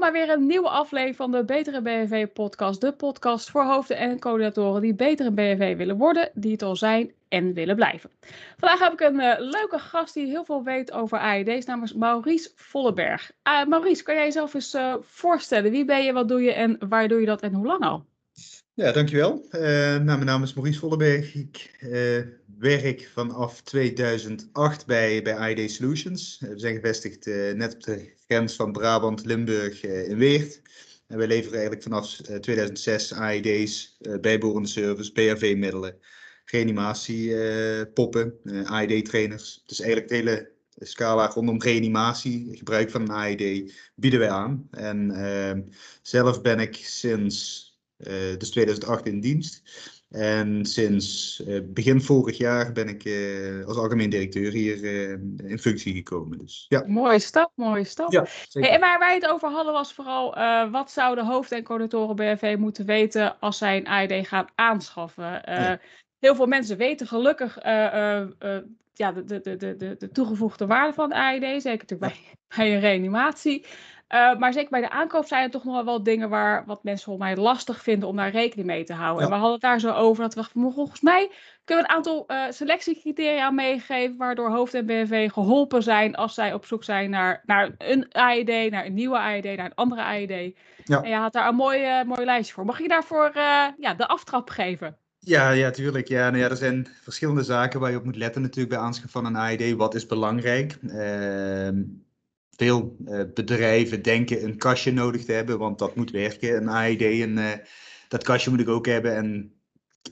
bij weer een nieuwe aflevering van de Betere BNV podcast. De podcast voor hoofden en coördinatoren die beter een BNV willen worden, die het al zijn en willen blijven. Vandaag heb ik een uh, leuke gast die heel veel weet over AED's, namelijk Maurice Volleberg. Uh, Maurice, kan jij jezelf eens uh, voorstellen? Wie ben je, wat doe je en waar doe je dat en hoe lang al? Ja, dankjewel. Nou, mijn naam is Maurice Volleberg. Ik werk vanaf 2008 bij, bij AED Solutions. We zijn gevestigd net op de grens van Brabant-Limburg in Weert. En wij leveren eigenlijk vanaf 2006 AED's, bijbehorende service, BHV-middelen, reanimatiepoppen, AED-trainers. Dus eigenlijk de hele scala rondom reanimatie, gebruik van een AED, bieden wij aan. En zelf ben ik sinds uh, dus 2008 in dienst. En sinds uh, begin vorig jaar ben ik uh, als algemeen directeur hier in functie gekomen. Dus, ja. Mooie stap, mooie stap. Ja, hey, en waar wij het over hadden was vooral wat zouden hoofd- en coördinatoren BNV moeten weten als zij een AED gaan aanschaffen. Ja. Heel veel mensen weten gelukkig ja, de, de, de, de, de toegevoegde waarde van de AED, zeker natuurlijk bij, bij een reanimatie. Uh, maar zeker bij de aankoop zijn er toch nog wel dingen waar wat mensen volgens mij lastig vinden om daar rekening mee te houden. Ja. En we hadden het daar zo over dat we volgens mij kunnen we een aantal uh, selectiecriteria meegeven waardoor hoofd en BNV geholpen zijn als zij op zoek zijn naar, naar een AED, naar een nieuwe AED, naar een andere AED. Ja. En je had daar een mooi, uh, mooi lijstje voor. Mag je daarvoor ja, de aftrap geven? Ja, ja, tuurlijk. Ja, nou ja, er zijn verschillende zaken waar je op moet letten natuurlijk bij aanschaf van een AED. Wat is belangrijk? Ehm, veel bedrijven denken een kastje nodig te hebben, want dat moet werken, een AED. En uh, dat kastje moet ik ook hebben. En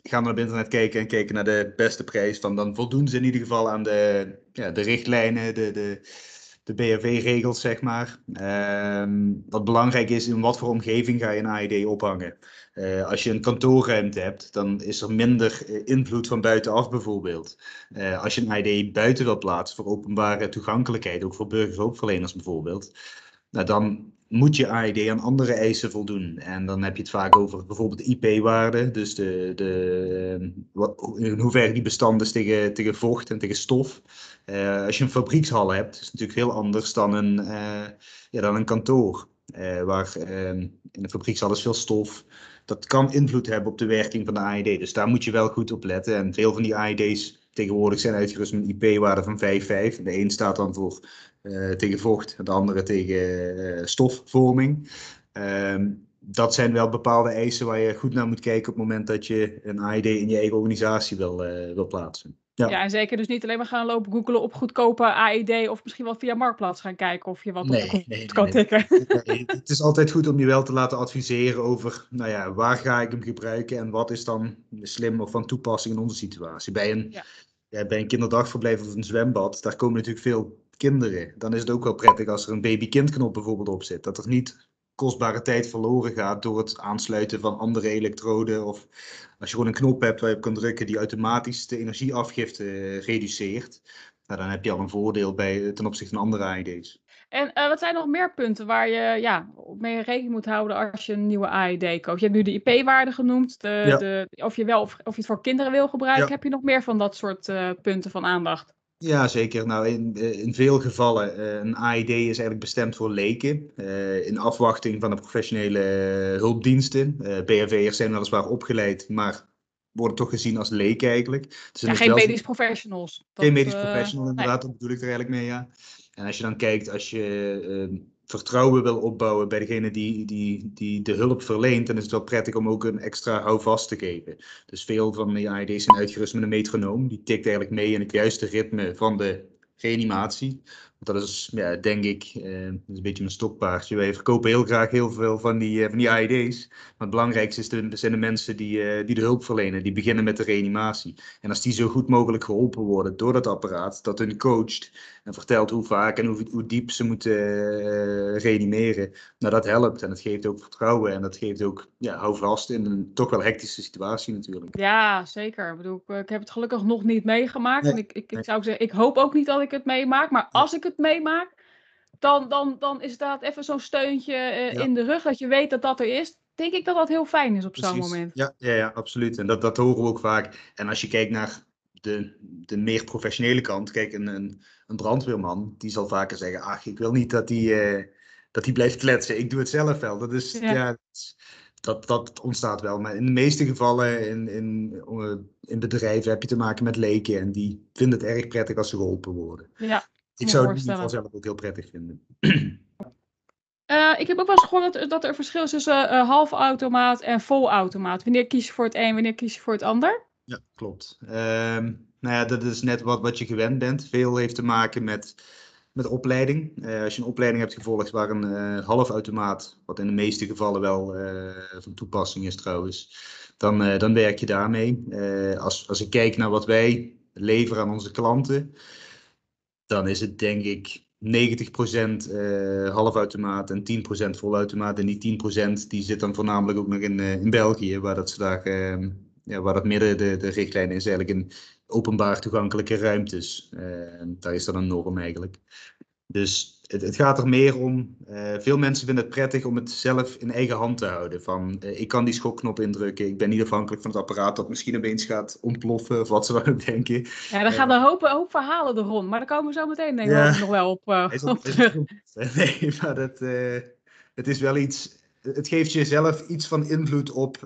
gaan naar op internet kijken en kijken naar de beste prijs. Dan, dan voldoen ze in ieder geval aan de, ja, de richtlijnen, de, de, de BHV-regels, zeg maar. Uh, wat belangrijk is, in wat voor omgeving ga je een AED ophangen. Uh, als je een kantoorruimte hebt, dan is er minder uh, invloed van buitenaf bijvoorbeeld. Uh, als je een AED buiten wil plaatsen voor openbare toegankelijkheid, ook voor burgerhulpverleners bijvoorbeeld, nou, dan moet je AED aan andere eisen voldoen. En dan heb je het vaak over bijvoorbeeld IP-waarde, dus de, de, in hoeverre die bestand is tegen, tegen vocht en tegen stof. Uh, als je een fabriekshal hebt, is het natuurlijk heel anders dan een, uh, ja, dan een kantoor. Uh, waar in een fabriekshal is veel stof. Dat kan invloed hebben op de werking van de AED. Dus daar moet je wel goed op letten. En veel van die AED's tegenwoordig zijn uitgerust met een IP-waarde van 5,5. De een staat dan voor tegen vocht, de andere tegen stofvorming. Ehm, dat zijn wel bepaalde eisen waar je goed naar moet kijken op het moment dat je een AED in je eigen organisatie wil, wil plaatsen. Ja. ja, en zeker dus niet alleen maar gaan lopen googelen op goedkope AED of misschien wel via Marktplaats gaan kijken of je wat nee, op nee, kan nee, tikken. Nee, het is altijd goed om je wel te laten adviseren over, nou ja, waar ga ik hem gebruiken en wat is dan slim of van toepassing in onze situatie. Bij een, ja. Ja, bij een kinderdagverblijf of een zwembad, daar komen natuurlijk veel kinderen. Dan is het ook wel prettig als er een baby-kindknop bijvoorbeeld op zit. Dat er niet kostbare tijd verloren gaat door het aansluiten van andere elektroden. Of als je gewoon een knop hebt waar je op kan drukken die automatisch de energieafgifte uh, reduceert. Nou, dan heb je al een voordeel bij, ten opzichte van andere AED's. En uh, wat zijn nog meer punten waar je ja, mee rekening moet houden als je een nieuwe AED koopt? Je hebt nu de IP-waarde genoemd, de, ja. de, of je wel of, of je het voor kinderen wil gebruiken. Ja. Heb je nog meer van dat soort uh, punten van aandacht? Ja, zeker. Nou, in, in veel gevallen, uh, een AED is eigenlijk bestemd voor leken. Uh, in afwachting van de professionele hulpdiensten. Uh, BHV'ers zijn weliswaar opgeleid, maar worden toch gezien als leken eigenlijk. Dus ja, geen medisch professionals. Dat, geen medisch professional, inderdaad, nee. dat bedoel ik er eigenlijk mee, ja. En als je dan kijkt, als je vertrouwen wil opbouwen bij degene die, die, die de hulp verleent, dan is het wel prettig om ook een extra houvast te geven. Dus veel van de AED's zijn uitgerust met een metronoom. Die tikt eigenlijk mee in het juiste ritme van de reanimatie. Dat is, ja, denk ik, uh, is een beetje mijn stokpaardje. Wij verkopen heel graag heel veel van die, uh, van die AED's. Maar het belangrijkste is de, zijn de mensen die, uh, die de hulp verlenen. Die beginnen met de reanimatie. En als die zo goed mogelijk geholpen worden door dat apparaat, dat hun coacht en vertelt hoe vaak en hoe, hoe diep ze moeten reanimeren, nou dat helpt. En dat geeft ook vertrouwen en dat geeft ook ja, houvast in een toch wel hectische situatie natuurlijk. Ja, zeker. Ik bedoel, ik heb het gelukkig nog niet meegemaakt. Nee, en ik, ik, ik zou zeggen, ik hoop ook niet dat ik het meemaak. Maar als ik het meemaak, dan, dan, dan is dat even zo'n steuntje uh, ja. in de rug, dat je weet dat dat er is. Denk ik dat dat heel fijn is op zo'n moment. Ja, ja, ja, absoluut. En dat, dat horen we ook vaak. En als je kijkt naar de, de meer professionele kant, kijk, een, een, een brandweerman, die zal vaker zeggen, ach, ik wil niet dat die... Uh, dat hij blijft kletsen. Ik doe het zelf wel. Dat is, ja, dat, dat ontstaat wel. Maar in de meeste gevallen in, in, in bedrijven heb je te maken met leken. En die vinden het erg prettig als ze geholpen worden. Ja, ik zou het in ieder geval zelf ook heel prettig vinden. Uh, ik heb ook wel eens gehoord dat, dat er verschil is tussen uh, eh, half automaat en vol automaat. Wanneer kies je voor het een, wanneer kies je voor het ander? Ja, klopt. Um, nou ja, dat is net wat, wat je gewend bent. Veel heeft te maken met, met opleiding. Uh, als je een opleiding hebt gevolgd waar een halfautomaat, wat in de meeste gevallen wel van toepassing is trouwens, dan, dan werk je daarmee. als, als ik kijk naar wat wij leveren aan onze klanten, dan is het denk ik 90% uh, halfautomaat en 10% volautomaat. En die 10% die zit dan voornamelijk ook nog in, in België, waar dat, daar, ehm, ja, waar dat midden de, de richtlijn is eigenlijk in openbaar toegankelijke ruimtes. Uh, daar is dat een norm eigenlijk. Dus het, het gaat er meer om, uh, veel mensen vinden het prettig om het zelf in eigen hand te houden. Van, uh, ik kan die schokknop indrukken, ik ben niet afhankelijk van het apparaat dat misschien opeens gaat ontploffen of wat ze dan ook denken. Ja, dan gaan er hoop, hoop verhalen er rond, maar daar komen we zo meteen denk ik nog wel op, op terug. Nee, maar dat, het is wel iets, het geeft jezelf iets van invloed op,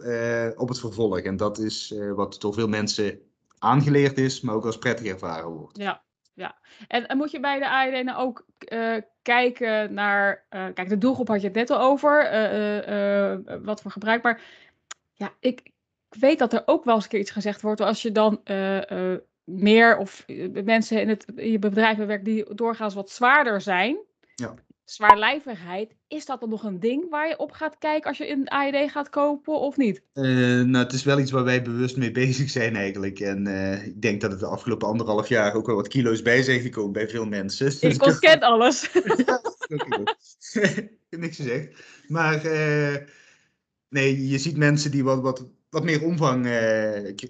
op het vervolg. En dat is wat door veel mensen aangeleerd is, maar ook als prettig ervaren wordt. Ja, ja. En, moet je bij de AED nou ook uh, kijken naar. Uh, kijk, de doelgroep had je het net al over. Uh, wat voor gebruik. Maar ja, ik, ik, weet dat er ook wel eens een keer iets gezegd wordt. Als je dan meer of mensen in, het, je bedrijf werkt die doorgaans wat zwaarder zijn. Ja zwaarlijvigheid, is dat dan nog een ding waar je op gaat kijken als je een AED gaat kopen of niet? Uh, nou, het is wel iets waar wij bewust mee bezig zijn eigenlijk. En uh, ik denk dat het de afgelopen anderhalf jaar ook wel wat kilo's bij zijn gekomen bij veel mensen. Ik dus ontkent alles. ja, niks gezegd. Maar uh, nee, je ziet mensen die wat, wat wat meer omvang uh,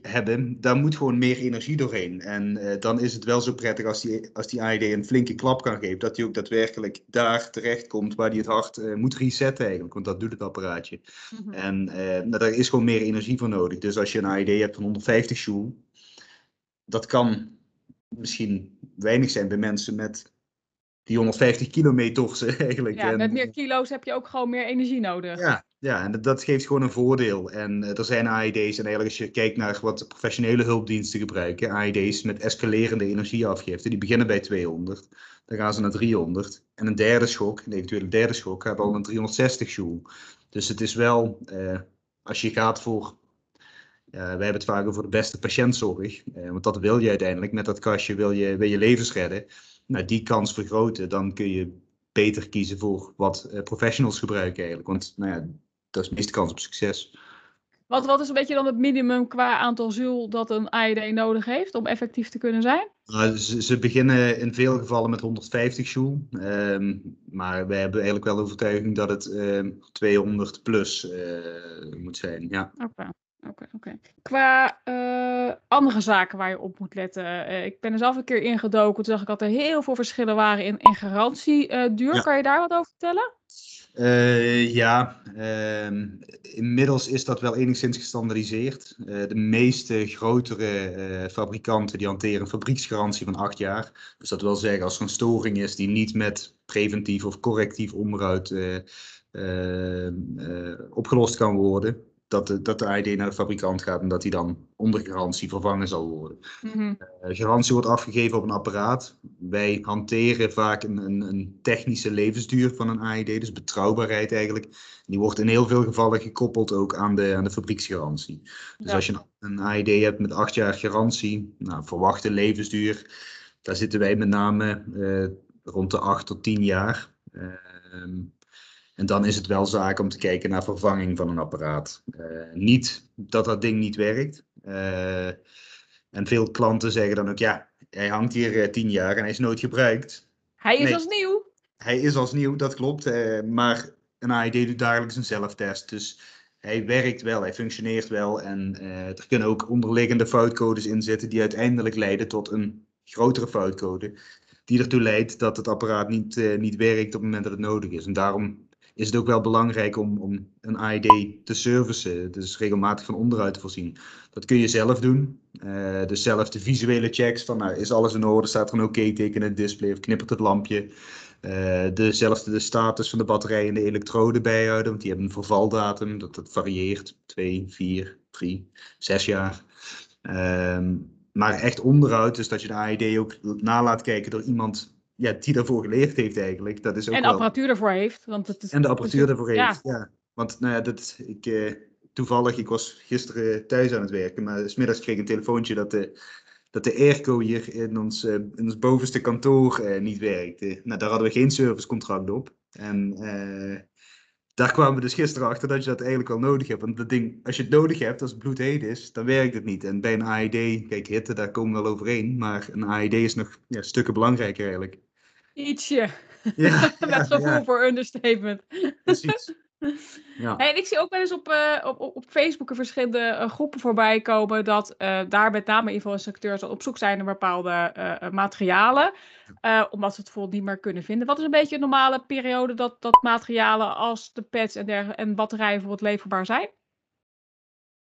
hebben, daar moet gewoon meer energie doorheen. En uh, dan is het wel zo prettig als die, als die AED een flinke klap kan geven, dat hij ook daadwerkelijk daar terecht komt waar hij het hart uh, moet resetten eigenlijk, want dat doet het apparaatje. Mm -hmm. En nou, daar is gewoon meer energie voor nodig. Dus als je een AED hebt van 150 joule, dat kan misschien weinig zijn bij mensen met die 150 kilometer eigenlijk. Ja, met meer kilo's heb je ook gewoon meer energie nodig. Ja, ja, en dat geeft gewoon een voordeel. En uh, er zijn AED's, en eigenlijk als je kijkt naar wat professionele hulpdiensten gebruiken, AED's met escalerende energieafgifte, die beginnen bij 200, dan gaan ze naar 300. En een derde schok, een eventuele derde schok, gaat al naar 360 joule. Dus het is wel, uh, als je gaat voor, uh, wij hebben het vaak over de beste patiëntzorg, want dat wil je uiteindelijk, met dat kastje wil je, wil je levens redden. Nou, die kans vergroten, dan kun je beter kiezen voor wat professionals gebruiken eigenlijk. Want nou ja, dat is de meeste kans op succes. Wat, wat is een beetje dan het minimum qua aantal zul dat een AED nodig heeft om effectief te kunnen zijn? Nou, ze, ze, beginnen in veel gevallen met 150 joule. Um, maar we hebben eigenlijk wel de overtuiging dat het um, 200 plus uh, moet zijn. Ja. Oké. Oké. Qua uh, andere zaken waar je op moet letten. Uh, ik ben er zelf een keer ingedoken. Toen zag ik dat er heel veel verschillen waren in, in garantieduur. Ja. Kan je daar wat over vertellen? Uh, ja, uh, inmiddels is dat wel enigszins gestandardiseerd. Uh, de meeste grotere eh, fabrikanten die hanteren een fabrieksgarantie van acht jaar. Dus dat wil zeggen als er een storing is die niet met preventief of correctief onderhoud opgelost kan worden, dat de, dat de ID naar de fabrikant gaat en dat die dan onder garantie vervangen zal worden. Mm -hmm. uh, garantie wordt afgegeven op een apparaat. Wij hanteren vaak een, een, een, technische levensduur van een AED, dus betrouwbaarheid eigenlijk. Die wordt in heel veel gevallen gekoppeld ook aan de, aan de fabrieksgarantie. Dus ja. als je een, AED hebt met acht jaar garantie, nou, verwachte levensduur, daar zitten wij met name uh, rond de acht tot tien jaar. Uh, en dan is het wel zaak om te kijken naar vervanging van een apparaat. Uh, niet dat dat ding niet werkt. Uh, en veel klanten zeggen dan ook, ja, hij hangt hier uh, tien jaar en hij is nooit gebruikt. Hij is nee, als nieuw. Hij is als nieuw, dat klopt. maar een AED doet dagelijks een zelftest. Dus hij werkt wel, hij functioneert wel. En er kunnen ook onderliggende foutcodes in zitten die uiteindelijk leiden tot een grotere foutcode. Die ertoe leidt dat het apparaat niet, niet werkt op het moment dat het nodig is. En daarom is het ook wel belangrijk om, om een AED te servicen. Dus regelmatig van onderhoud te voorzien. Dat kun je zelf doen. Uh, zelf de visuele checks van nou, is alles in orde, staat er een oké-teken in het display of knippert het lampje. Uh, dezelfde de status van de batterij en de elektrode bijhouden, want die hebben een vervaldatum, dat, dat varieert, 2, 4, 3, 6 jaar. Ehm, maar echt onderhoud, dus dat je de AED ook na laat kijken door iemand ja, die daarvoor geleerd heeft eigenlijk. Dat is ook en de apparatuur ervoor heeft. Want het is, en de apparatuur ervoor heeft, ja. Want nou ja, dat, ik, uh, toevallig, ik was gisteren thuis aan het werken, maar smiddags kreeg ik een telefoontje dat de, dat de airco hier in ons, uh, in ons bovenste kantoor uh, niet werkte. Nou, daar hadden we geen servicecontract op. En daar kwamen we dus gisteren achter dat je dat eigenlijk wel nodig hebt. Want dat ding, als je het nodig hebt, als het bloedheet is, dan werkt het niet. En bij een AED, kijk, hitte, daar komen we wel overheen. Maar een AED is nog ja, stukken belangrijker eigenlijk. Ietsje. Ja, Met gevoel voor understatement. Precies. Ja. en ik zie ook wel eens op, uh, op, op Facebook verschillende uh, groepen voorbij komen dat uh, daar met name instructeurs op zoek zijn naar bepaalde materialen, omdat ze het bijvoorbeeld niet meer kunnen vinden. Wat is een beetje een normale periode dat, dat materialen als de pads en, der, en batterijen bijvoorbeeld leverbaar zijn?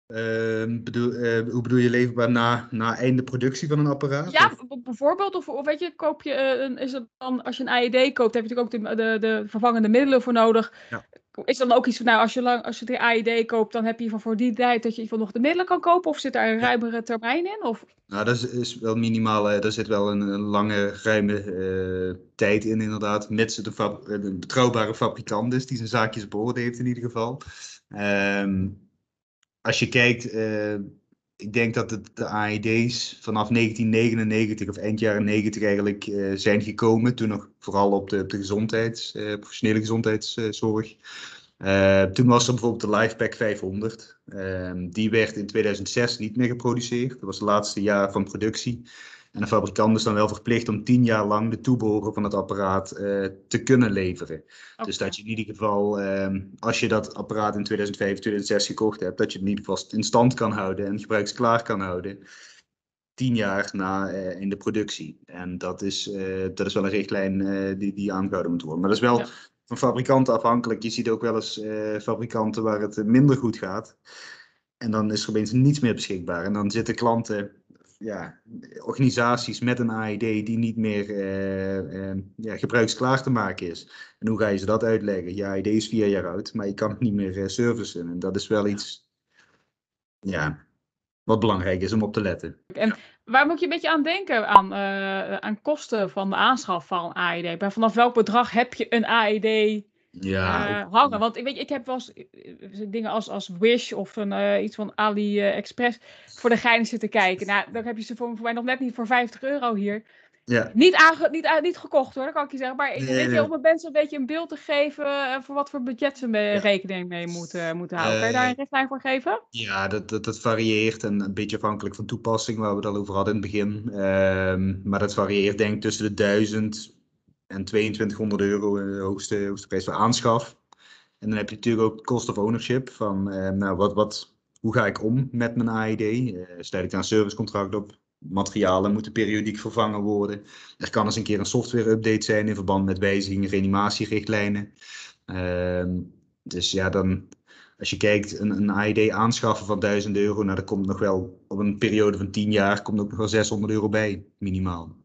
Ehm, bedoel, hoe bedoel je leverbaar na, na einde productie van een apparaat? Ja, bijvoorbeeld. Of, of weet je, koop je, een, is het dan, als je een AED koopt, heb je natuurlijk ook de, de, de vervangende middelen voor nodig. Ja is dan ook iets van, nou, als je, lang, als je de AID koopt, dan heb je van voor die tijd dat je nog de middelen kan kopen? Of zit daar een ruimere termijn in? Of? Nou, dat is, is wel minimaal. Hè. Daar zit wel een, een lange, ruime uh, tijd in, inderdaad. Mits het een, een, betrouwbare fabrikant is, die zijn zaakjes op orde heeft in ieder geval. Um, als je kijkt, uh, ik denk dat de AED's vanaf 1999 of eind jaren 90 eigenlijk uh, zijn gekomen. Toen nog vooral op de, de gezondheids, uh, professionele gezondheidszorg. Uh, toen was er bijvoorbeeld de LifePack 500. Ehm, die werd in 2006 niet meer geproduceerd. Dat was het laatste jaar van productie. En de fabrikant is dan wel verplicht om tien jaar lang de toebehoren van het apparaat uh, te kunnen leveren. Dus dat je in ieder geval, uh, als je dat apparaat in 2005, 2006 gekocht hebt, dat je het in ieder geval in stand kan houden en gebruiksklaar kan houden. Tien jaar na uh, in de productie. En dat is, uh, dat is wel een richtlijn die, die aangehouden moet worden. Maar dat is wel van fabrikanten afhankelijk. Je ziet ook wel eens fabrikanten waar het minder goed gaat. En dan is er opeens niets meer beschikbaar. En dan zitten klanten ja, organisaties met een AED die niet meer uh, uh, ja, gebruiksklaar te maken is. En hoe ga je ze dat uitleggen? Je AED is vier jaar oud, maar je kan het niet meer uh, servicen. En dat is wel iets ja, wat belangrijk is om op te letten. En waar moet je een beetje aan denken? Aan, aan kosten van de aanschaf van een AED? vanaf welk bedrag heb je een AED ja, uh, hangen. Want weet je, ik heb wel eens eh, dingen als, als Wish of een, uh, iets van AliExpress voor de gein zitten kijken. Nou, dan heb je ze voor, voor mij nog net niet voor 50 euro hier. Ja. Niet, aange, niet, niet gekocht hoor, dat kan ik je zeggen. Maar ik weet je, om mensen een beetje een beeld te geven voor wat voor budget ze ja. rekening mee moeten, moeten houden. Kan je daar een richtlijn voor geven? Ja, dat, dat, dat varieert en een beetje afhankelijk van toepassing, waar we het al over hadden in het begin. Um, maar dat varieert denk ik tussen de 1000 en 2200 euro de hoogste, hoogste prijs voor aanschaf. En dan heb je natuurlijk ook cost of ownership. Van, eh, nou, wat, wat, hoe ga ik om met mijn AED? Uh, stel ik daar een servicecontract op? Materialen moeten periodiek vervangen worden. Er kan eens een keer een software-update zijn in verband met wijzigingen, reanimatierichtlijnen. Uh, dus ja, dan, als je kijkt, een, een AED aanschaffen van 1000 euro, nou, dat komt nog wel op een periode van 10 jaar, komt ook nog wel 600 euro bij, minimaal.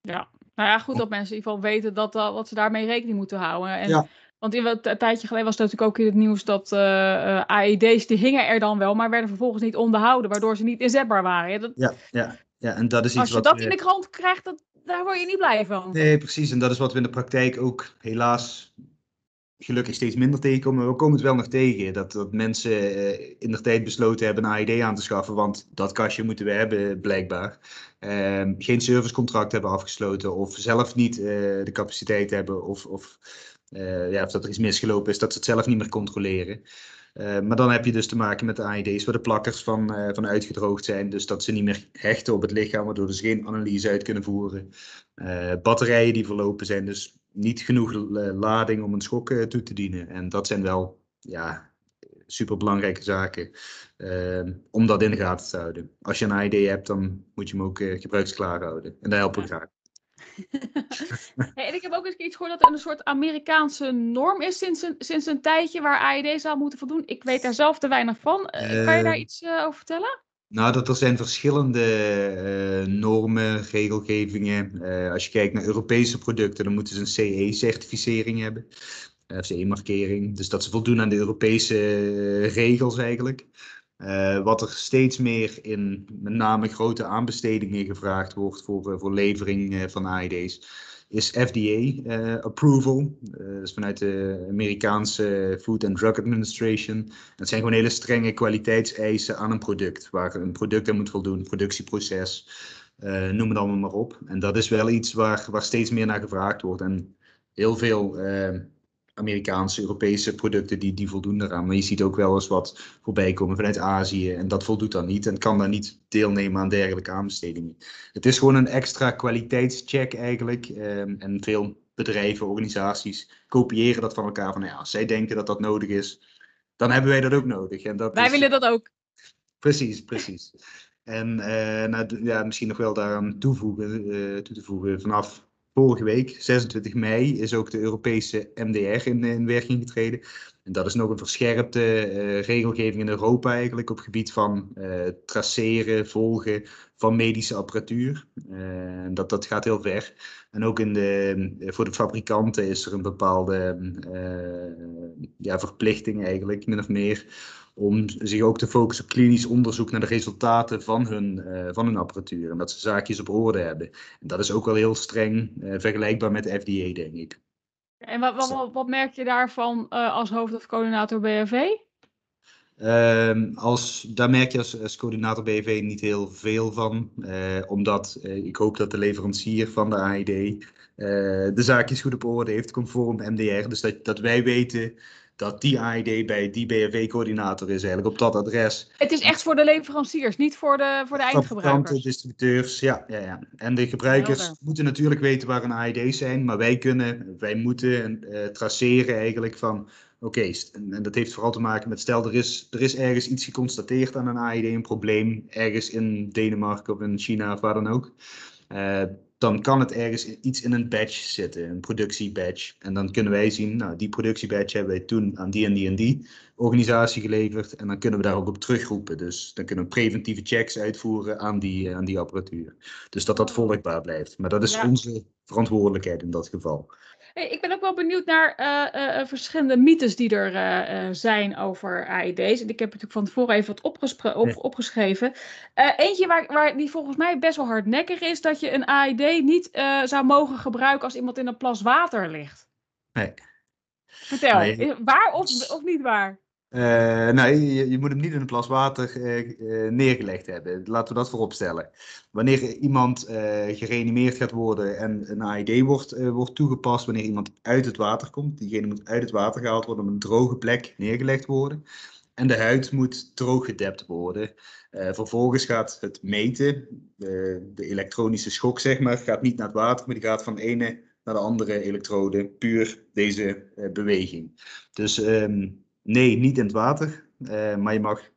Ja, nou ja, goed dat mensen in ieder geval weten dat, dat, dat ze daarmee rekening moeten houden. En, Want in, een tijdje geleden was het natuurlijk ook in het nieuws dat uh, uh, AED's, die hingen er dan wel, maar werden vervolgens niet onderhouden, waardoor ze niet inzetbaar waren. Ja, dat, ja, ja, ja, en dat is iets Als je dat in de krant krijgt, dat, daar word je niet blij van. Nee, precies. En dat is wat we in de praktijk ook helaas gelukkig steeds minder tegenkomen. Maar we komen het wel nog tegen. Dat, dat mensen uh, in de tijd besloten hebben een AED aan te schaffen. Want dat kastje moeten we hebben, blijkbaar. Uh, geen servicecontract hebben afgesloten. Of zelf niet uh, de capaciteit hebben. Of, of, eh, ja, of dat er iets misgelopen is. Dat ze het zelf niet meer controleren. maar dan heb je dus te maken met de AED's waar de plakkers van, van uitgedroogd zijn. Dus dat ze niet meer hechten op het lichaam. Waardoor ze geen analyse uit kunnen voeren. batterijen die verlopen zijn. Dus niet genoeg lading om een schok eh, toe te dienen. En dat zijn wel ja, superbelangrijke zaken uh, om dat in de gaten te houden. Als je een ID hebt, dan moet je hem ook uh, gebruiksklaar houden. En daar helpen we graag. en ik heb ook eens iets gehoord dat er een soort Amerikaanse norm is sinds een, sinds een tijdje waar AED zou moeten voldoen. Ik weet daar zelf te weinig van. kan je daar iets over vertellen? Nou, dat er zijn verschillende uh, normen, regelgevingen. Uh, als je kijkt naar Europese producten, dan moeten ze een CE-certificering hebben. Uh, CE-markering. Dus dat ze voldoen aan de Europese regels eigenlijk. wat er steeds meer in met name grote aanbestedingen gevraagd wordt voor, voor levering van AED's is FDA uh, approval. Dus vanuit de Amerikaanse Food and Drug Administration. Dat zijn gewoon hele strenge kwaliteitseisen aan een product, waar een product aan moet voldoen, productieproces, uh, noem het allemaal maar op. En dat is wel iets waar, waar steeds meer naar gevraagd wordt. En heel veel Amerikaanse, Europese producten die, die voldoen daaraan. Maar je ziet ook wel eens wat voorbij komen vanuit Azië en dat voldoet dan niet en kan dan niet deelnemen aan dergelijke aanbestedingen. Het is gewoon een extra kwaliteitscheck eigenlijk ehm, en veel bedrijven, organisaties kopiëren dat van elkaar van ja, als zij denken dat dat nodig is, dan hebben wij dat ook nodig. En dat wij willen dat ook. Precies, precies. En uh, nou, ja, misschien nog wel daaraan toevoegen, uh, toe te voegen, vanaf vorige week, 26 mei, is ook de Europese MDR in, in werking getreden. En dat is nog een verscherpte uh, regelgeving in Europa eigenlijk op het gebied van uh, traceren, volgen van medische apparatuur. Dat, dat gaat heel ver. En ook in de, voor de fabrikanten is er een bepaalde ja, verplichting eigenlijk, min of meer, om zich ook te focussen op klinisch onderzoek naar de resultaten van hun, uh, van hun apparatuur. En dat ze zaakjes op orde hebben. En dat is ook wel heel streng uh, vergelijkbaar met FDA, denk ik. En wat, wat, wat merk je daarvan uh, als hoofd- of coördinator BRV? Ehm, als, daar merk je als, als coördinator BV niet heel veel van, omdat ik hoop dat de leverancier van de AID de zaakjes goed op orde heeft, conform MDR. Dus dat, dat wij weten dat die AID bij die BRV-coördinator is eigenlijk op dat adres. Het is echt voor de leveranciers, niet voor de, voor de eindgebruikers. distributeurs, ja, ja, ja. En de gebruikers moeten natuurlijk weten waar een AID's zijn, maar wij kunnen, wij moeten uh, traceren eigenlijk van, oké, en, dat heeft vooral te maken met, stel er is, er is ergens iets geconstateerd aan een AID, een probleem, ergens in Denemarken of in China of waar dan ook. Uh, dan kan het ergens iets in een badge zitten, een productiebadge. En dan kunnen wij zien, nou, die productiebadge hebben wij toen aan die en die en die organisatie geleverd. En dan kunnen we daar ook op terugroepen. Dus dan kunnen we preventieve checks uitvoeren aan die, aan die apparatuur. Dus dat dat volgbaar blijft. Maar dat is onze verantwoordelijkheid in dat geval. Hey, ik ben ook wel benieuwd naar uh, uh, verschillende mythes die er uh, zijn over AED's. En ik heb natuurlijk van tevoren even wat op opgeschreven. eentje waar, waar die volgens mij best wel hardnekkig is, dat je een AED niet zou mogen gebruiken als iemand in een plas water ligt. Nee. Vertel, nee. waar of, of niet waar? Uh, nee, je, moet hem niet in een plas water uh, uh, neergelegd hebben. Laten we dat voorop stellen. Wanneer iemand gereanimeerd gaat worden en een AED wordt, wordt toegepast, wanneer iemand uit het water komt, diegene moet uit het water gehaald worden, op een droge plek neergelegd worden. En de huid moet droog gedept worden. vervolgens gaat het meten, de elektronische schok zeg maar, gaat niet naar het water, maar die gaat van de ene naar de andere elektrode, puur deze beweging. Dus... Um, Nee, niet in het water. Uh, maar je mag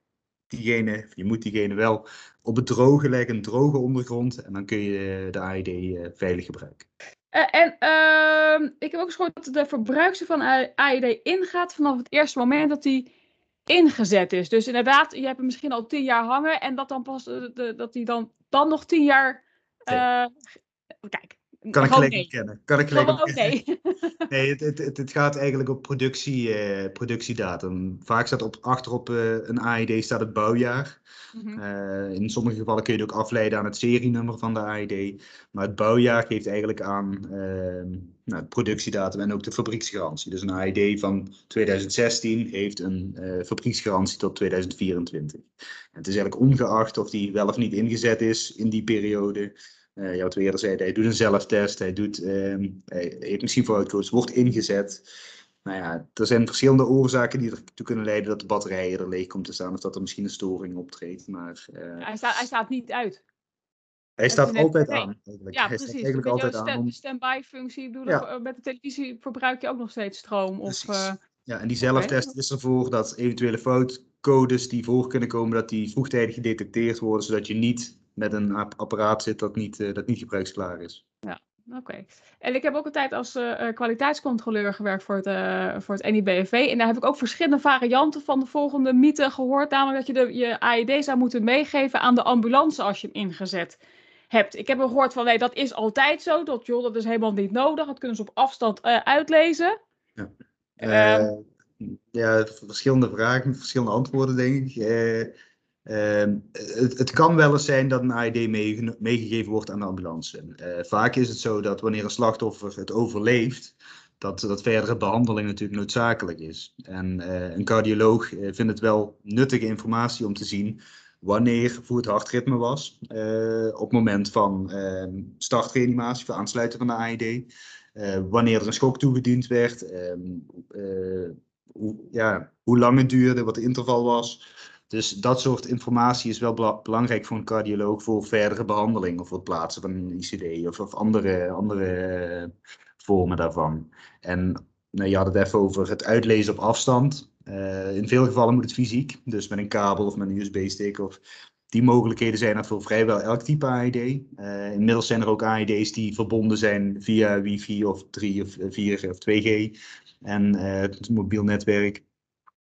diegene, je moet diegene wel op het droge leggen, een droge ondergrond. En dan kun je de AED uh, eh, veilig gebruiken. Uh, en ehm, ik heb ook eens gehoord dat de verbruikster van AED ingaat vanaf het eerste moment dat die ingezet is. Dus inderdaad, je hebt hem misschien al tien jaar hangen en dat dan pas de, dat die dan, dan nog tien jaar. kijk, kan ik gelijk kennen. Kan ik gelijk Oké. nee, het, het, het, gaat eigenlijk op productie, uh, productiedatum. Vaak staat op, achterop uh, een AED staat het bouwjaar. Mm -hmm. uh, in sommige gevallen kun je het ook afleiden aan het serienummer van de AED. Maar het bouwjaar geeft eigenlijk aan ehm, nou, productiedatum en ook de fabrieksgarantie. Dus een AED van 2016 heeft een fabrieksgarantie tot 2024. En het is eigenlijk ongeacht of die wel of niet ingezet is in die periode. Uh, ja, wat we eerder zeiden, hij doet een zelftest, hij, doet, um, hij heeft misschien vooruitkoos, wordt ingezet. Nou ja, er zijn verschillende oorzaken die ertoe kunnen leiden dat de batterij er leeg komt te staan of dat er misschien een storing optreedt. Maar, uh, hij, staat, hij staat niet uit. Hij staat altijd aan. Eigenlijk. Ja, hij precies. Eigenlijk altijd stand, aan. De standby functie, ja. met de televisie verbruik je ook nog steeds stroom. Of, uh, ja, en die zelftest okay. is ervoor dat eventuele foutcodes die voor kunnen komen, dat die vroegtijdig gedetecteerd worden, zodat je niet met een apparaat zit dat niet, uh, dat niet gebruiksklaar is. Ja. Oké. En ik heb ook een tijd als uh, kwaliteitscontroleur gewerkt voor het, uh, voor het NIBFV. En daar heb ik ook verschillende varianten van de volgende mythe gehoord. Namelijk dat je de, je AED zou moeten meegeven aan de ambulance als je hem ingezet hebt. Ik heb gehoord van nee, dat is altijd zo. Dat, joh, dat is helemaal niet nodig. Dat kunnen ze op afstand uitlezen. Ja. Ehm, ja, verschillende vragen, verschillende antwoorden denk ik. Ehm, het, het, kan wel eens zijn dat een AED meegegeven wordt aan de ambulance. Uh, vaak is het zo dat wanneer een slachtoffer het overleeft, dat, dat verdere behandeling natuurlijk noodzakelijk is. En uh, een cardioloog uh, vindt het wel nuttige informatie om te zien wanneer hoe het hartritme was op het moment van ehm, startreanimatie, voor aansluiten van de AED. wanneer er een schok toegediend werd, ehm, hoe, ja, hoe lang het duurde, wat de interval was. Dus dat soort informatie is wel belangrijk voor een cardioloog voor verdere behandeling of voor het plaatsen van een ICD of, of andere, andere eh, vormen daarvan. En nou, je had het even over het uitlezen op afstand. Uh, in veel gevallen moet het fysiek, dus met een kabel of met een USB-stick. Of die mogelijkheden zijn er voor vrijwel elk type AED. Uh, inmiddels zijn er ook AED's die verbonden zijn via wifi of 3 of 4 of 2G en het mobiel netwerk.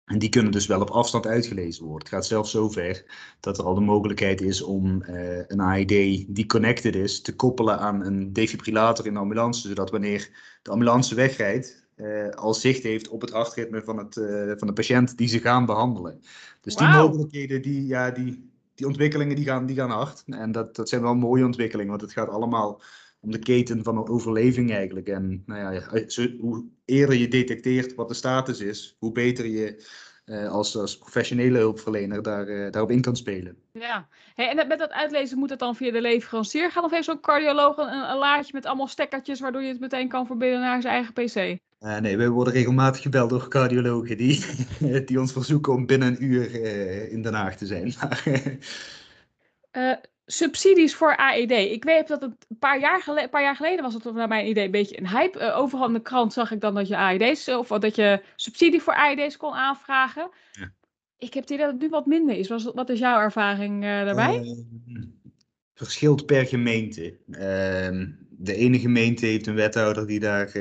En die kunnen dus wel op afstand uitgelezen worden. Het gaat zelfs zover dat er al de mogelijkheid is om uh, een AED die connected is te koppelen aan een defibrillator in de ambulance. Zodat wanneer de ambulance wegrijdt, uh, al zicht heeft op het hartritme van, het, uh, van de patiënt die ze gaan behandelen. Dus die mogelijkheden, die, ja, die, die ontwikkelingen die gaan, die gaan hard. En dat, dat zijn wel mooie ontwikkelingen, want het gaat allemaal om de keten van overleving eigenlijk. En nou ja, hoe eerder je detecteert wat de status is, hoe beter je uh, als, als professionele hulpverlener daar, uh, daarop in kan spelen. Ja, hey, en met dat uitlezen moet het dan via de leverancier gaan? Of heeft zo'n cardioloog een, een laadje met allemaal stekkertjes waardoor je het meteen kan verbinden naar zijn eigen PC? Uh, nee, we worden regelmatig gebeld door cardiologen die, die ons verzoeken om binnen een uur in Den Haag te zijn. subsidies voor AED. Ik weet dat het een paar jaar, geleden, paar jaar geleden was het naar mijn idee een beetje een hype. Uh, overal in de krant zag ik dan dat je AED's of dat je subsidie voor AED's kon aanvragen. Ja. Ik heb het idee dat het nu wat minder is. Was, wat is jouw ervaring uh, daarbij? Uh, verschilt per gemeente. Ehm, de ene gemeente heeft een wethouder die daar,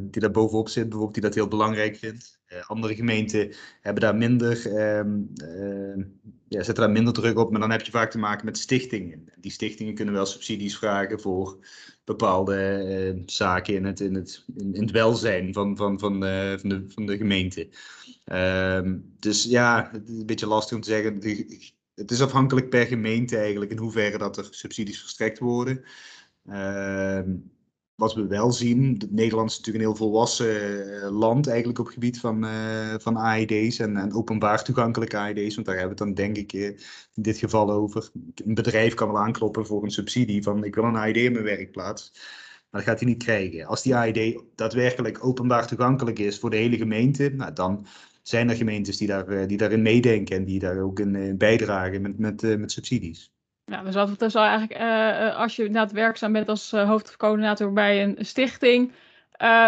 die daar bovenop zit, bijvoorbeeld, die dat heel belangrijk vindt. Andere gemeenten hebben daar minder ehm, ja, zet daar minder druk op, maar dan heb je vaak te maken met stichtingen. Die stichtingen kunnen wel subsidies vragen voor bepaalde uh, zaken in het, in het, in, het welzijn van, van, van, uh, van, de, van de gemeente. Dus ja, het is een beetje lastig om te zeggen. het is afhankelijk per gemeente eigenlijk in hoeverre dat er subsidies verstrekt worden. Ehm, wat we wel zien, Nederland is natuurlijk een heel volwassen eh, land eigenlijk op het gebied van, uh, van AED's en, en, openbaar toegankelijke AED's, want daar hebben we het dan denk ik uh, in dit geval over. Een bedrijf kan wel aankloppen voor een subsidie van ik wil een AED in mijn werkplaats, maar dat gaat hij niet krijgen. Als die AED daadwerkelijk openbaar toegankelijk is voor de hele gemeente, nou, dan zijn er gemeentes die, daar, die daarin meedenken en die daar ook in bijdragen met, met, met subsidies. Ja, dus wat het eigenlijk, uh, als je inderdaad werkzaam bent als uh, hoofdcoördinator bij een stichting,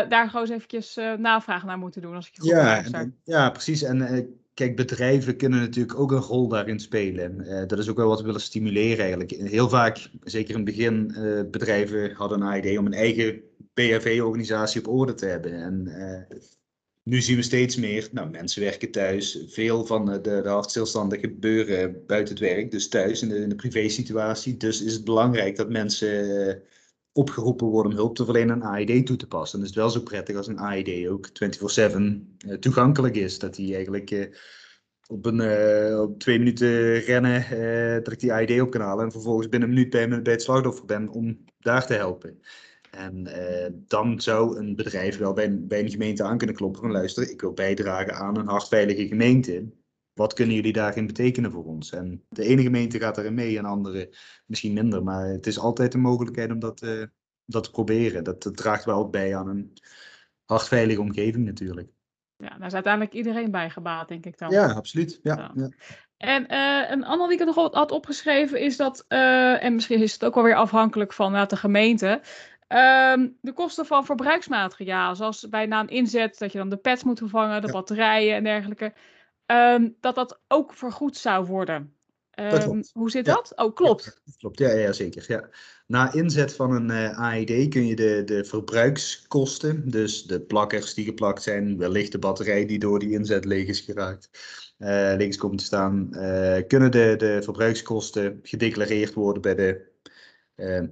daar gewoon eens eventjes navraag naar moeten doen. Als ik je ja, ja, precies. En kijk, bedrijven kunnen natuurlijk ook een rol daarin spelen. dat is ook wel wat we willen stimuleren eigenlijk. Heel vaak, zeker in het begin, bedrijven hadden een idee om een eigen PRV-organisatie op orde te hebben. En nu zien we steeds meer, nou, mensen werken thuis. Veel van de, de hartstilstanden gebeuren buiten het werk, dus thuis in de, in de privé-situatie. Dus is het belangrijk dat mensen eh, opgeroepen worden om hulp te verlenen aan AED toe te passen. Is het wel zo prettig als een AED ook 24-7 uh, toegankelijk is. Dat die eigenlijk uh, op, een, op twee minuten rennen, dat ik die AED op kan halen. En vervolgens binnen een minuut bij het slachtoffer ben om daar te helpen. En uh, dan zou een bedrijf wel bij, bij een gemeente aan kunnen kloppen van luister, ik wil bijdragen aan een hartveilige gemeente. Wat kunnen jullie daarin betekenen voor ons? En de ene gemeente gaat erin mee en de andere misschien minder. Maar het is altijd een mogelijkheid om dat, uh, dat te proberen. Dat, dat draagt wel bij aan een hartveilige omgeving natuurlijk. Ja, daar is uiteindelijk iedereen bij gebaat, denk ik dan. Ja, absoluut. Ja, ja. En uh, een ander die ik nog had opgeschreven is dat, uh, en misschien is het ook wel weer afhankelijk van uh, de gemeente, Um, de kosten van verbruiksmateriaal, zoals bij na een inzet dat je dan de pads moet vervangen, de batterijen en dergelijke, um, dat dat ook vergoed zou worden. Um, hoe zit dat? Oh, klopt. klopt, ja, ja, zeker. Ja. Na inzet van een uh, AED kun je de, de verbruikskosten, dus de plakkers die geplakt zijn, wellicht de batterij die door die inzet leeg is geraakt, uh, leeg is komen te staan, uh, kunnen de, de verbruikskosten gedeclareerd worden bij de,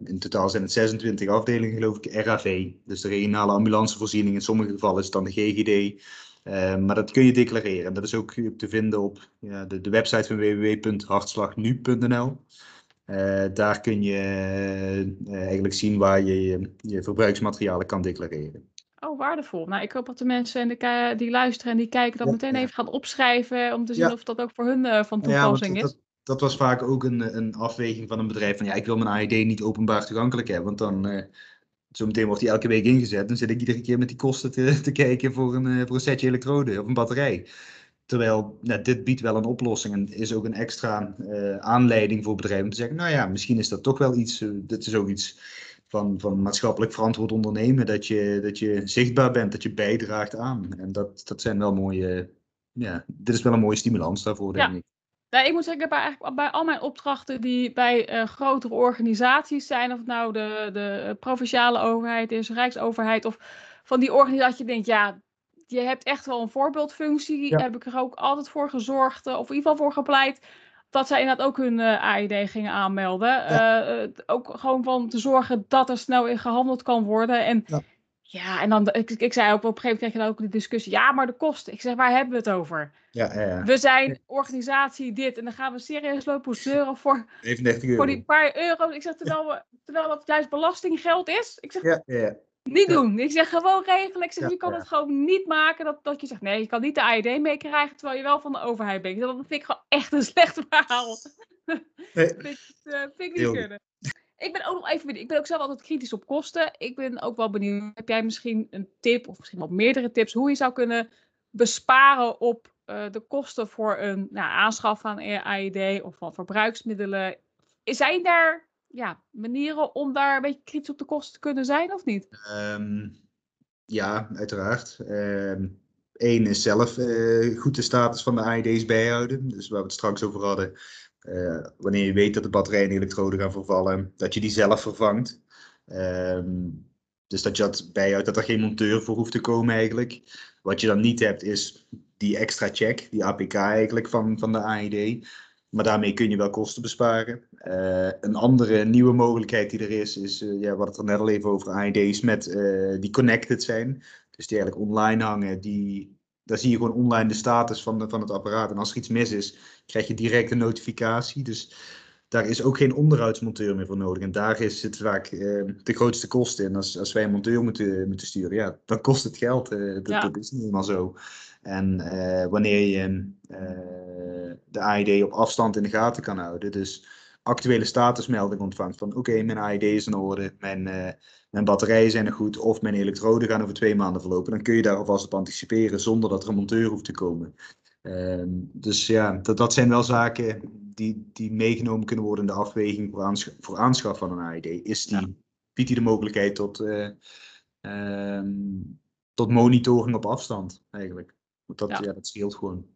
in totaal zijn het 26 afdelingen geloof ik, RAV, dus de regionale ambulancevoorziening. In sommige gevallen is het dan de GGD. Uh, maar dat kun je declareren. Dat is ook te vinden op ja, de, de website van www.hartslagnu.nl. Uh, daar kun je uh, eigenlijk zien waar je, je, je verbruiksmaterialen kan declareren. Oh, waardevol. Nou, ik hoop dat de mensen die, die luisteren en die kijken dat meteen even gaan opschrijven om te zien of dat ook voor hun van toepassing is. Dat, dat, was vaak ook een, een afweging van een bedrijf van ja, ik wil mijn AED niet openbaar toegankelijk hebben, want dan Zometeen wordt die elke week ingezet. Dan zit ik iedere keer met die kosten te, te kijken voor een, voor een setje elektroden of een batterij. Terwijl nou, dit biedt wel een oplossing en is ook een extra uh, aanleiding voor bedrijven om te zeggen, nou ja, misschien is dat toch wel iets, uh, dit is ook iets van, van maatschappelijk verantwoord ondernemen, dat je, dat je zichtbaar bent, dat je bijdraagt aan. En dat, dat zijn wel mooie, ja, dit is wel een mooie stimulans daarvoor, denk ik. Nou, ik moet zeggen, ik heb eigenlijk bij al mijn opdrachten die bij uh, grotere organisaties zijn, of het nou de, de provinciale overheid is, Rijksoverheid, of van die organisatie, je denkt, ja, je hebt echt wel een voorbeeldfunctie. Ja. Heb ik er ook altijd voor gezorgd, uh, of in ieder geval voor gepleit, dat zij inderdaad ook hun uh, AID gingen aanmelden. Ja. ook gewoon van te zorgen dat er snel in gehandeld kan worden. En ja. Ja, en dan, ik, ik zei ook, op een gegeven moment kreeg je dan ook de discussie, ja, maar de kosten. Ik zeg, waar hebben we het over? Ja, ja, ja. We zijn organisatie dit en dan gaan we serieus lopen zeuren voor, voor die paar euro. Ik zeg, terwijl, we, terwijl dat juist belastinggeld is. Ik zeg, ja, ja. niet doen. Ik zeg, gewoon regelen. Ik zeg, je kan het gewoon niet maken dat, dat je zegt, nee, je kan niet de AED meekrijgen, terwijl je wel van de overheid bent. Dat vind ik gewoon echt een slecht verhaal. Nee. vind, uh, vind ik niet kunnen. Ik ben ook nog even. Ik ben ook zelf altijd kritisch op kosten. Ik ben ook wel benieuwd. Heb jij misschien een tip, of misschien wel meerdere tips, hoe je zou kunnen besparen op uh, de kosten voor een nou, aanschaf van AED of van verbruiksmiddelen? Zijn daar ja, manieren om daar een beetje kritisch op de kosten te kunnen zijn of niet? Um, ja, uiteraard. Eén is zelf uh, goed de status van de AED's bijhouden. Dus waar we het straks over hadden. Uh, wanneer je weet dat de batterij en elektroden gaan vervallen, dat je die zelf vervangt. Um, dus dat je dat bijhoudt, dat er geen monteur voor hoeft te komen eigenlijk. Wat je dan niet hebt is die extra check, die APK eigenlijk van, van de AED. Maar daarmee kun je wel kosten besparen. Uh, een andere nieuwe mogelijkheid die er is, is uh, ja, wat het er net al even over AED's met die connected zijn. Dus die eigenlijk online hangen, die daar zie je gewoon online de status van, de, van het apparaat. En als er iets mis is, krijg je direct een notificatie. Dus daar is ook geen onderhoudsmonteur meer voor nodig. En daar is het vaak uh, de grootste kosten in. Als, als wij een monteur moeten, moeten sturen, ja, dan kost het geld. Uh, dat, ja. dat, is niet helemaal zo. En uh, wanneer je de AED op afstand in de gaten kan houden, dus actuele statusmelding ontvangt van oké, okay, mijn AED is in orde, mijn mijn batterijen zijn er goed of mijn elektroden gaan over twee maanden verlopen, dan kun je daar alvast op anticiperen zonder dat er een monteur hoeft te komen. Uh, dus ja, dat, dat zijn wel zaken die, die meegenomen kunnen worden in de afweging voor, aanschaf, voor aanschaf van een AED. Is die, ja. Biedt die de mogelijkheid tot, uh, uh, tot monitoring op afstand eigenlijk? Want dat, ja. ja dat scheelt gewoon.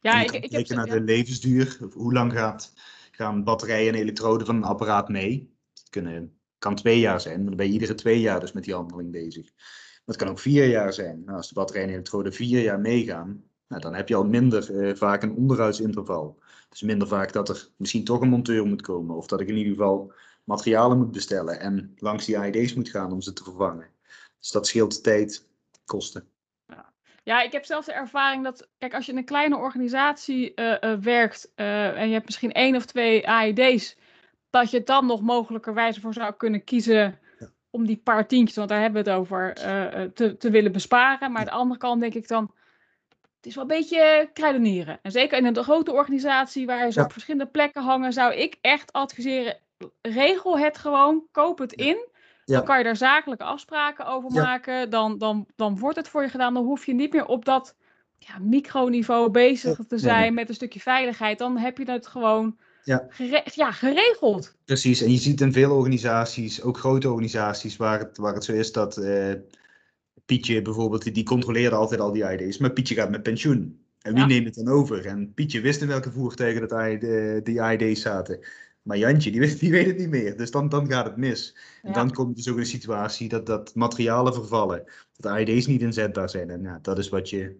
Ja, ik, ik kijken naar de levensduur. Hoe lang gaat, gaan batterijen en elektroden van een apparaat mee? Dat kunnen kan twee jaar zijn, maar dan ben je iedere twee jaar dus met die handeling bezig. Maar het kan ook vier jaar zijn. Nou, als de batterij en elektroden vier jaar meegaan, nou, dan heb je al minder uh, vaak een onderhoudsinterval. Dus minder vaak dat er misschien toch een monteur moet komen. Of dat ik in ieder geval materialen moet bestellen en langs die AED's moet gaan om ze te vervangen. Dus dat scheelt tijd, kosten. Ja. Ik heb zelf de ervaring dat, kijk, als je in een kleine organisatie uh, uh, werkt en je hebt misschien één of twee AED's, dat je dan nog mogelijkerwijze voor zou kunnen kiezen om die paar tientjes, want daar hebben we het over, te, te willen besparen. Maar aan de andere kant denk ik dan, het is wel een beetje kruidenieren. En zeker in een grote organisatie waar ze ja. op verschillende plekken hangen, zou ik echt adviseren, regel het gewoon, koop het in. Ja. Dan kan je daar zakelijke afspraken over maken. Dan, dan, dan wordt het voor je gedaan. Dan hoef je niet meer op dat ja, microniveau bezig te zijn met een stukje veiligheid. Dan heb je het gewoon ja. Gere ja, geregeld. Precies, en je ziet in veel organisaties, ook grote organisaties, waar het, waar het zo is dat uh, Pietje bijvoorbeeld, die controleerde altijd al die ID's, maar Pietje gaat met pensioen. En wie neemt het dan over? En Pietje wist in welke voertuigen dat de, die ID's zaten. Maar Jantje, die, weet, die weet het niet meer. Dus dan, dan gaat het mis. En dan komt dus ook een situatie dat, dat materialen vervallen. Dat ID's niet inzetbaar zijn. En ja, dat is wat je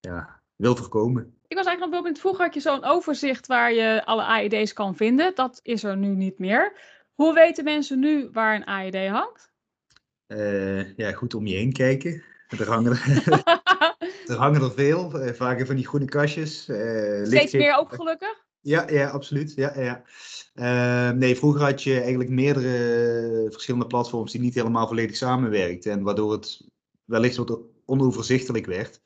ja, wil voorkomen. Ik was eigenlijk nog wel benieuwd. Vroeger had je zo'n overzicht waar je alle AED's kan vinden. Dat is er nu niet meer. Hoe weten mensen nu waar een AED hangt? Uh, ja, goed om je heen kijken. Er hangen er, er, hangen er veel, uh, vaak van die groene kastjes. Uh, Steeds meer ook gelukkig? Ja, ja absoluut. Ja, ja. Nee, vroeger had je eigenlijk meerdere verschillende platforms die niet helemaal volledig samenwerkten. En waardoor het wellicht wat onoverzichtelijk werd.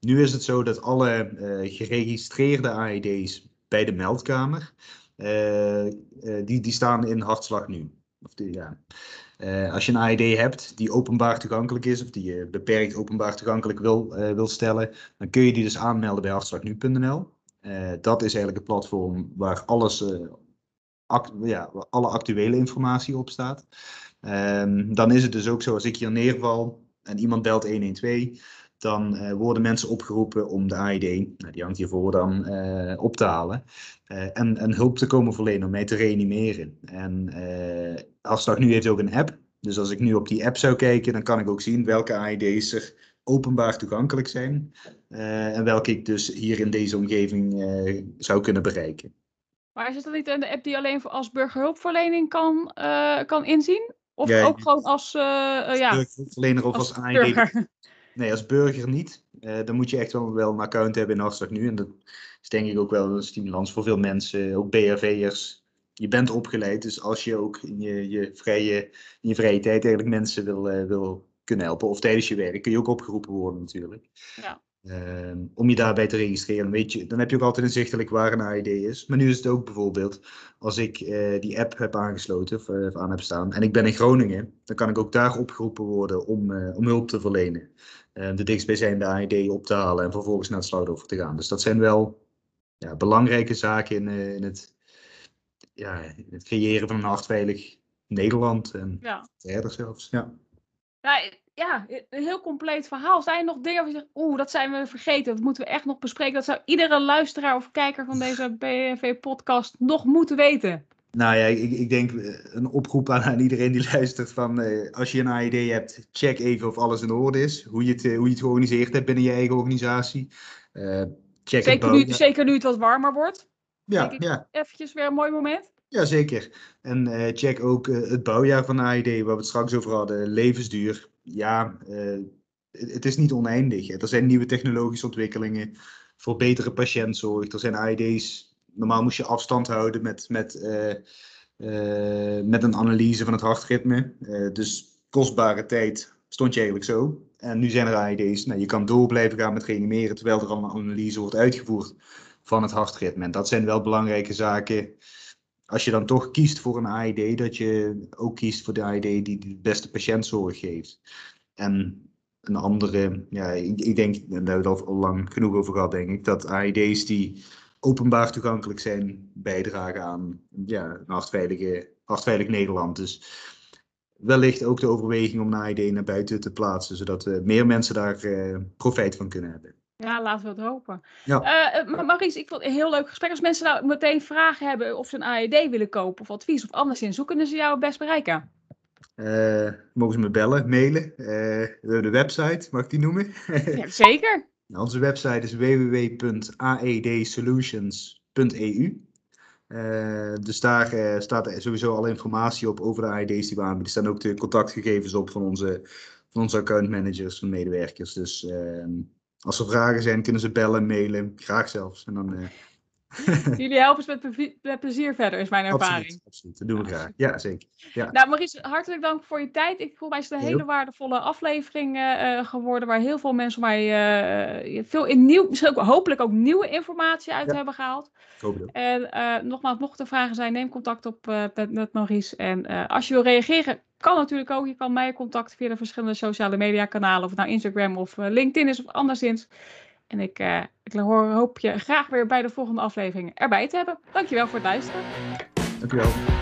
Nu is het zo dat alle geregistreerde AED's bij de meldkamer, die, die staan in hartslag nu. Of die, ja. Als je een AED hebt die openbaar toegankelijk is, of die je beperkt openbaar toegankelijk wil, wil stellen, dan kun je die dus aanmelden bij hartslagnu.nl. dat is eigenlijk het platform waar alles, ja, alle actuele informatie op staat. Ehm, dan is het dus ook zo, als ik hier neerval en iemand belt 112, dan worden mensen opgeroepen om de AID, nou, die hangt hiervoor dan, op te halen. En, en hulp te komen verlenen om mij te reanimeren. En Hartslag Nu heeft ook een app. Dus als ik nu op die app zou kijken, dan kan ik ook zien welke AID's er openbaar toegankelijk zijn. en welke ik dus hier in deze omgeving zou kunnen bereiken. Maar is het dan niet een app die alleen als burgerhulpverlening kan, kan inzien? Of ook gewoon als, ja, burgerhulpverlener of als, als AID? Nee, als burger niet. Dan moet je echt wel, wel een account hebben in Hartslag Nu. En dat is denk ik ook wel een stimulans voor veel mensen, ook BHV'ers. Je bent opgeleid, dus als je ook in je, je, vrije, in je vrije tijd eigenlijk mensen wil, uh, wil kunnen helpen, of tijdens je werk, kun je ook opgeroepen worden natuurlijk. Ja. Uh, om je daarbij te registreren, weet je, dan heb je ook altijd inzichtelijk waar een AID is. Maar nu is het ook bijvoorbeeld, als ik uh, die app heb aangesloten of, of, aan heb staan en ik ben in Groningen, dan kan ik ook daar opgeroepen worden om, om hulp te verlenen. Eh, de dichtstbijzijnde AED op te halen en vervolgens naar het slachtoffer te gaan. Dus dat zijn wel ja, belangrijke zaken in, in, het, ja, het creëren van een hartveilig Nederland en ja. verder zelfs. Ja. Ja, ja, een heel compleet verhaal. Zijn er nog dingen waar je zegt, oeh, dat zijn we vergeten, dat moeten we echt nog bespreken. Dat zou iedere luisteraar of kijker van deze BV-podcast nog moeten weten. Nou ja, ik, ik denk eh, een oproep aan, aan iedereen die luistert van uh, als je een AED hebt, check even of alles in orde is. Hoe je het, uh, hoe je het georganiseerd hebt binnen je eigen organisatie. Uh, check zeker, nu, zeker nu het wat warmer wordt. Ja, ja. Eventjes weer een mooi moment. Ja, zeker. En check ook het bouwjaar van de AED, waar we het straks over hadden. Levensduur. Ja, het is niet oneindig. Er zijn nieuwe technologische ontwikkelingen voor betere patiëntzorg. Er zijn AED's normaal moest je afstand houden met, met, met een analyse van het hartritme. Dus kostbare tijd stond je eigenlijk zo. En nu zijn er AED's. Nou, je kan door blijven gaan met reanimeren terwijl er al een analyse wordt uitgevoerd van het hartritme. En dat zijn wel belangrijke zaken. Als je dan toch kiest voor een AED, dat je ook kiest voor de AED die de beste patiëntzorg geeft. En een andere, ja, ik, denk, daar hebben we het al lang genoeg over gehad, denk ik, dat AED's die openbaar toegankelijk zijn, bijdragen aan ja, een hartveilig Nederland. Dus wellicht ook de overweging om een ID naar buiten te plaatsen, zodat meer mensen daar uh, profijt van kunnen hebben. Ja, laten we het hopen. Ja. Uh, Maries, ik vond het een heel leuk gesprek. Als mensen nou meteen vragen hebben of ze een AED willen kopen of advies of anderszins, hoe kunnen ze jou best bereiken? Uh, mogen ze me bellen, mailen. we hebben de website, mag ik die noemen? ja, zeker. Nou, onze website is www.aedsolutions.eu. Uh, eh, dus daar uh, staat sowieso alle informatie op over de AED's die we aanbieden. Er staan ook de contactgegevens op van onze, van onze accountmanagers, van medewerkers. Dus uh, als er vragen zijn, kunnen ze bellen, mailen, graag zelfs. En dan eh, Jullie helpen ze met, met, plezier verder, is mijn ervaring. Absoluut, absoluut. dat doen we graag. Ja, zeker. Ja. Nou, Maurice, hartelijk dank voor je tijd. Ik voel mij is een hele waardevolle aflevering uh, geworden, waar heel veel mensen mij uh, veel in nieuw, misschien ook hopelijk ook nieuwe informatie uit hebben gehaald. En uh, nogmaals, mochten er vragen zijn, neem contact op met, met Maurice. En als je wil reageren, kan natuurlijk ook. Je kan mij contacten via de verschillende sociale media kanalen, of nou Instagram of LinkedIn is of anderszins. En ik, uh, ik hoop je graag weer bij de volgende aflevering erbij te hebben. Dankjewel voor het luisteren. Dankjewel.